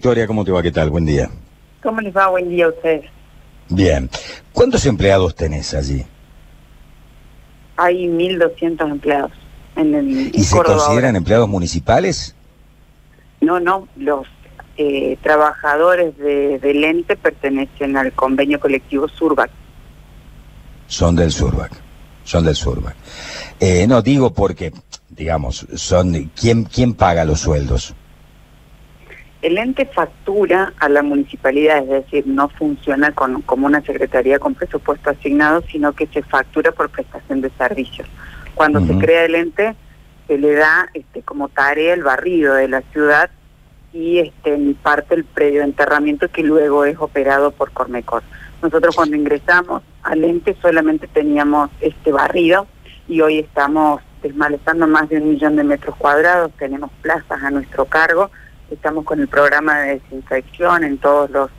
Victoria, ¿cómo te va? ¿Qué tal? Buen día. ¿Cómo les va? Buen día a ustedes. Bien. ¿Cuántos empleados tenés allí? Hay 1.200 empleados en el ¿Y se consideran empleados municipales? No, no. Los eh, trabajadores de, del ente pertenecen al convenio colectivo Surbac. Son del Surbac. Son del Surbac. Eh, no, digo porque, digamos, son ¿quién, ¿quién paga los sueldos? El ente factura a la municipalidad, es decir, no funciona con, como una secretaría con presupuesto asignado, sino que se factura por prestación de servicios. Cuando se crea el ente, se le da este, como tarea el barrido de la ciudad y este, en parte el predio de enterramiento que luego es operado por Cormecor. Nosotros cuando ingresamos al ente solamente teníamos este barrido y hoy estamos desmalezando más de un millón de metros cuadrados, tenemos plazas a nuestro cargo, estamos con el programa de desinfección en todos los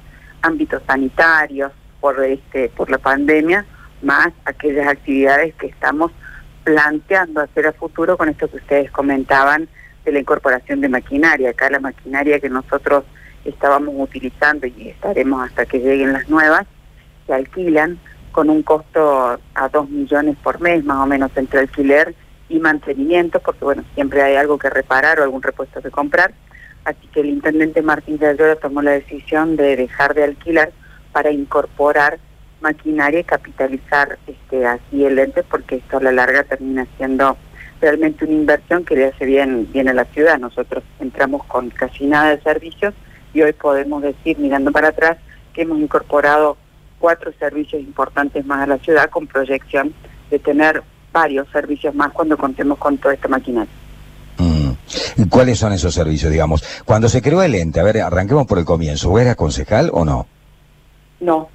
ámbitos sanitarios por este por la pandemia, más aquellas actividades que estamos planteando hacer a futuro con esto que ustedes comentaban de la incorporación de maquinaria. Acá la maquinaria que nosotros estábamos utilizando y estaremos hasta que lleguen las nuevas, se alquilan con un costo a dos millones por mes, más o menos entre alquiler y mantenimiento, porque bueno, siempre hay algo que reparar o algún repuesto que comprar Así que el intendente Martín de tomó la decisión de dejar de alquilar para incorporar maquinaria y capitalizar este, así el ente, porque esto a la larga termina siendo realmente una inversión que le hace bien, bien a la ciudad. Nosotros entramos con casi nada de servicios y hoy podemos decir, mirando para atrás, que hemos incorporado cuatro servicios importantes más a la ciudad con proyección de tener varios servicios más cuando contemos con toda esta maquinaria. ¿Cuáles son esos servicios, digamos? Cuando se creó el ente, a ver, arranquemos por el comienzo, ¿eras concejal o no? No.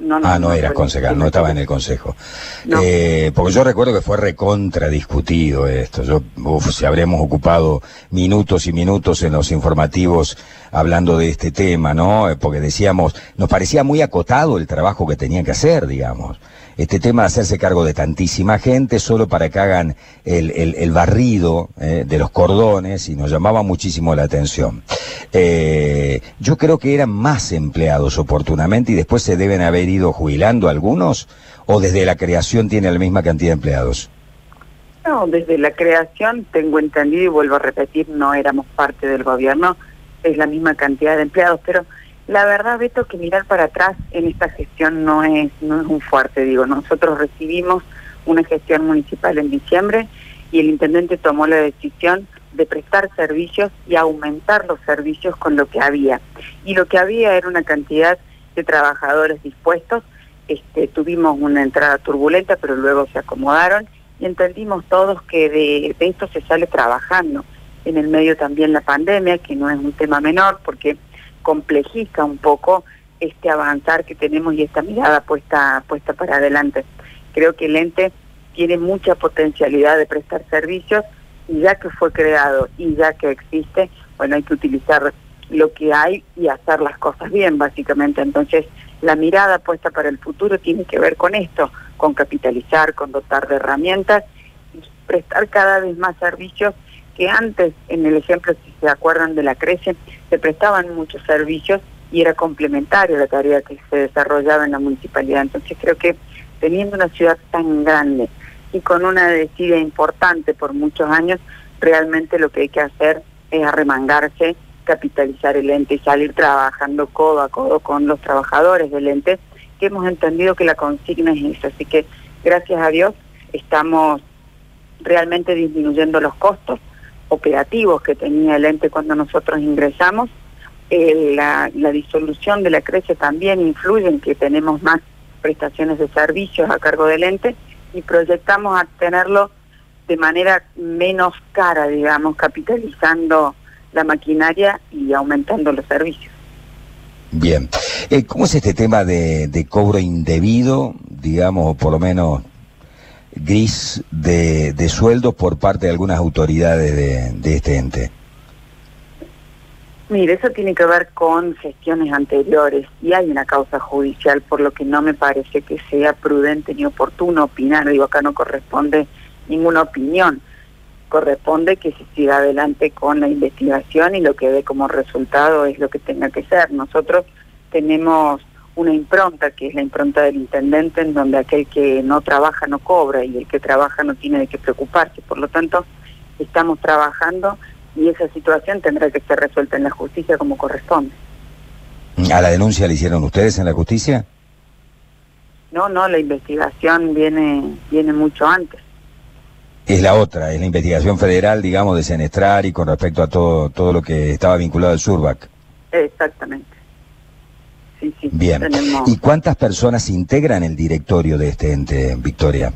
No, no, ah, no, eras concejal, no estaba en el consejo. Eh, porque yo recuerdo que fue recontra discutido esto. Yo, uf, si habríamos ocupado minutos y minutos en los informativos hablando de este tema, ¿no? Eh, porque decíamos, nos parecía muy acotado el trabajo que tenía que hacer, digamos este tema de hacerse cargo de tantísima gente solo para que hagan el, el, barrido eh, de los cordones y nos llamaba muchísimo la atención. Eh, yo creo que eran más empleados oportunamente y después se deben haber ido jubilando algunos o desde la creación tiene la misma cantidad de empleados. No, desde la creación tengo entendido y vuelvo a repetir, no éramos parte del gobierno, es la misma cantidad de empleados, pero la verdad, Beto, que mirar para atrás en esta gestión no es, no es un fuerte, digo. Nosotros recibimos una gestión municipal en diciembre y el intendente tomó la decisión de prestar servicios y aumentar los servicios con lo que había. Y lo que había era una cantidad de trabajadores dispuestos. Este, tuvimos una entrada turbulenta, pero luego se acomodaron y entendimos todos que de, de esto se sale trabajando. En el medio también la pandemia, que no es un tema menor, porque complejiza un poco este avanzar que tenemos y esta mirada puesta, puesta para adelante. Creo que el ente tiene mucha potencialidad de prestar servicios y ya que fue creado y ya que existe, bueno, hay que utilizar lo que hay y hacer las cosas bien, básicamente. Entonces, la mirada puesta para el futuro tiene que ver con esto, con capitalizar, con dotar de herramientas y prestar cada vez más servicios que antes, en el ejemplo, si se acuerdan de la CRECE, se prestaban muchos servicios y era complementario la tarea que se desarrollaba en la municipalidad. Entonces creo que teniendo una ciudad tan grande y con una decida importante por muchos años, realmente lo que hay que hacer es arremangarse, capitalizar el ente y salir trabajando codo a codo con los trabajadores del ente, que hemos entendido que la consigna es esa. Así que gracias a Dios estamos realmente disminuyendo los costos, operativos que tenía el ente cuando nosotros ingresamos. Eh, la, disolución de la CRECE también influye en que tenemos más prestaciones de servicios a cargo del ente y proyectamos a tenerlo de manera menos cara, digamos, capitalizando la maquinaria y aumentando los servicios. Bien. Eh, ¿Cómo es este tema de, cobro indebido, digamos, o por lo menos gris de, sueldos por parte de algunas autoridades de, de este ente? Mire, eso tiene que ver con gestiones anteriores y hay una causa judicial, por lo que no me parece que sea prudente ni oportuno opinar. Digo, acá no corresponde ninguna opinión. corresponde que se siga adelante con la investigación y lo que dé como resultado es lo que tenga que ser. Nosotros tenemos una impronta, que es la impronta del intendente, en donde aquel que no trabaja no cobra y el que trabaja no tiene de qué preocuparse. Por lo tanto, estamos trabajando y esa situación tendrá que ser resuelta en la justicia como corresponde. ¿A la denuncia le hicieron ustedes en la justicia? No, no, la investigación viene, viene mucho antes. Es la otra, es la investigación federal, digamos, de Senestrar y con respecto a todo, todo lo que estaba vinculado al Surbac. Exactamente. Sí, sí, Bien. ¿Y cuántas personas integran el directorio de este ente, Victoria?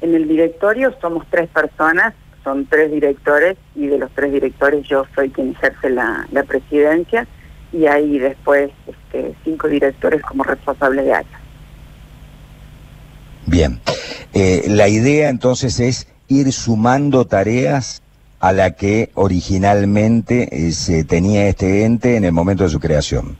En el directorio somos tres personas, son tres directores y de los tres directores yo soy quien ejerce la, la presidencia y hay después este, cinco directores como responsables de área. Bien. Eh, la idea entonces es ir sumando tareas a la que originalmente eh, se tenía este ente en el momento de su creación.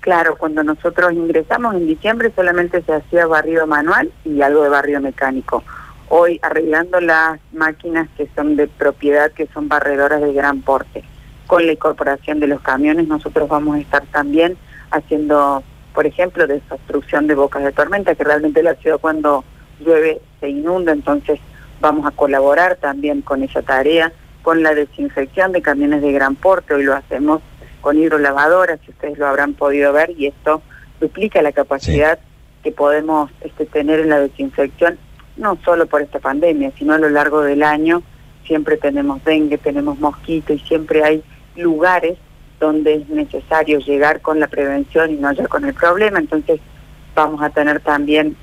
Claro, cuando nosotros ingresamos en diciembre solamente se hacía barrido manual y algo de barrido mecánico. Hoy arreglando las máquinas que son de propiedad, que son barredoras de gran porte. Con la incorporación de los camiones nosotros vamos a estar también haciendo por ejemplo, de obstrucción de bocas de tormenta, que realmente la ciudad cuando llueve se inunda, entonces vamos a colaborar también con esa tarea, con la desinfección de camiones de gran porte, hoy lo hacemos con hidrolavadoras, si ustedes lo habrán podido ver, y esto duplica la capacidad que podemos este, tener en la desinfección, no solo por esta pandemia, sino a lo largo del año, siempre tenemos dengue, tenemos mosquito y siempre hay lugares donde es necesario llegar con la prevención y no ya con el problema. Entonces vamos a tener también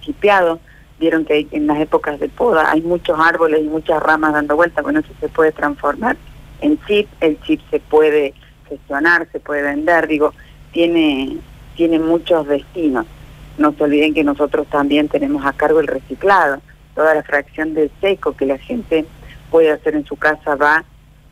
chipeado. Vieron que en las épocas de poda hay muchos árboles y muchas ramas dando vuelta. Bueno, eso se puede transformar en chip. El chip se puede gestionar, se puede vender. Digo, tiene, tiene muchos destinos. No se olviden que nosotros también tenemos a cargo el reciclado. Toda la fracción del seco que la gente puede hacer en su casa va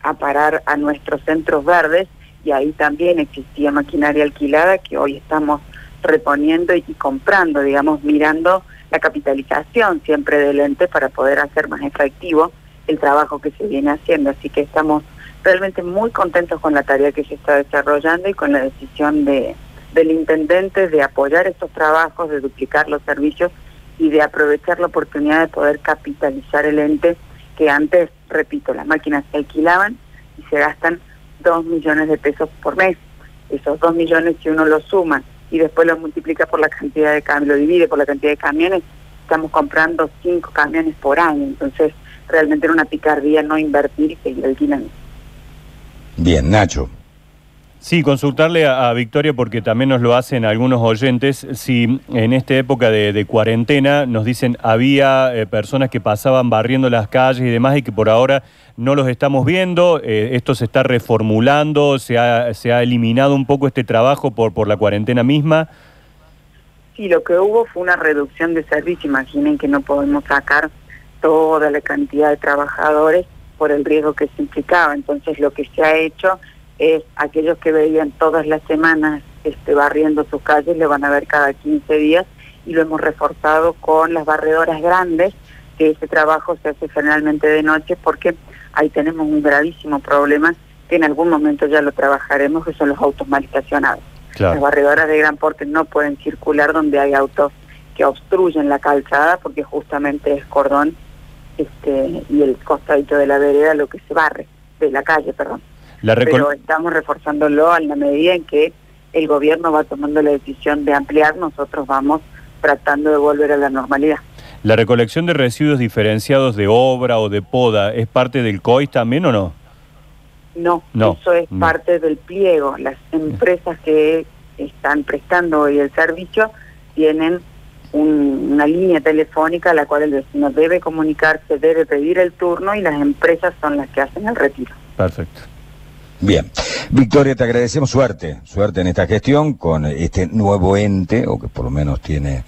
a parar a nuestros centros verdes y ahí también existía maquinaria alquilada que hoy estamos reponiendo y, comprando, digamos, mirando la capitalización siempre del ente para poder hacer más efectivo el trabajo que se viene haciendo. Así que estamos realmente muy contentos con la tarea que se está desarrollando y con la decisión de, del intendente de apoyar estos trabajos, de duplicar los servicios y de aprovechar la oportunidad de poder capitalizar el ente que antes, repito, las máquinas se alquilaban y se gastan dos millones de pesos por mes. Esos dos millones, si uno los suma y después lo multiplica por la cantidad de camiones, lo divide por la cantidad de camiones, estamos comprando cinco camiones por año. Entonces, realmente era una picardía no invertir y seguir alquilando. Bien, Nacho. Sí, consultarle a, Victoria porque también nos lo hacen algunos oyentes. Si en esta época de, cuarentena nos dicen había eh, personas que pasaban barriendo las calles y demás y que por ahora no los estamos viendo, eh, esto se está reformulando, se ha, se ha eliminado un poco este trabajo por, por la cuarentena misma. Sí, lo que hubo fue una reducción de servicio. Imaginen que no podemos sacar toda la cantidad de trabajadores por el riesgo que se implicaba. Entonces lo que se ha hecho es aquellos que veían todas las semanas este, barriendo sus calles, le van a ver cada 15 días y lo hemos reforzado con las barredoras grandes, que ese trabajo se hace generalmente de noche porque ahí tenemos un gravísimo problema que en algún momento ya lo trabajaremos, que son los autos mal estacionados. Las barredoras de gran porte no pueden circular donde hay autos que obstruyen la calzada porque justamente es cordón este, y el costadito de la vereda lo que se barre, de la calle, perdón. Pero estamos reforzándolo a la medida en que el gobierno va tomando la decisión de ampliar, nosotros vamos tratando de volver a la normalidad. ¿La recolección de residuos diferenciados de obra o de poda es parte del COIS también o no? No, eso es parte del pliego. Las empresas que están prestando hoy el servicio tienen una línea telefónica a la cual el vecino debe comunicarse, debe pedir el turno y las empresas son las que hacen el retiro. Perfecto. Bien. Victoria, te agradecemos suerte, suerte en esta gestión con este nuevo ente, o que por lo menos tiene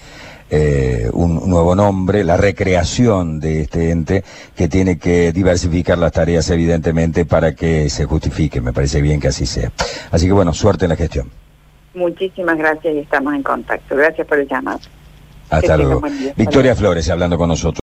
eh, un nuevo nombre, la recreación de este ente, que tiene que diversificar las tareas evidentemente para que se justifique. Me parece bien que así sea. Así que bueno, suerte en la gestión. Muchísimas gracias y estamos en contacto. Gracias por el llamado. Hasta luego. Victoria Flores hablando con nosotros.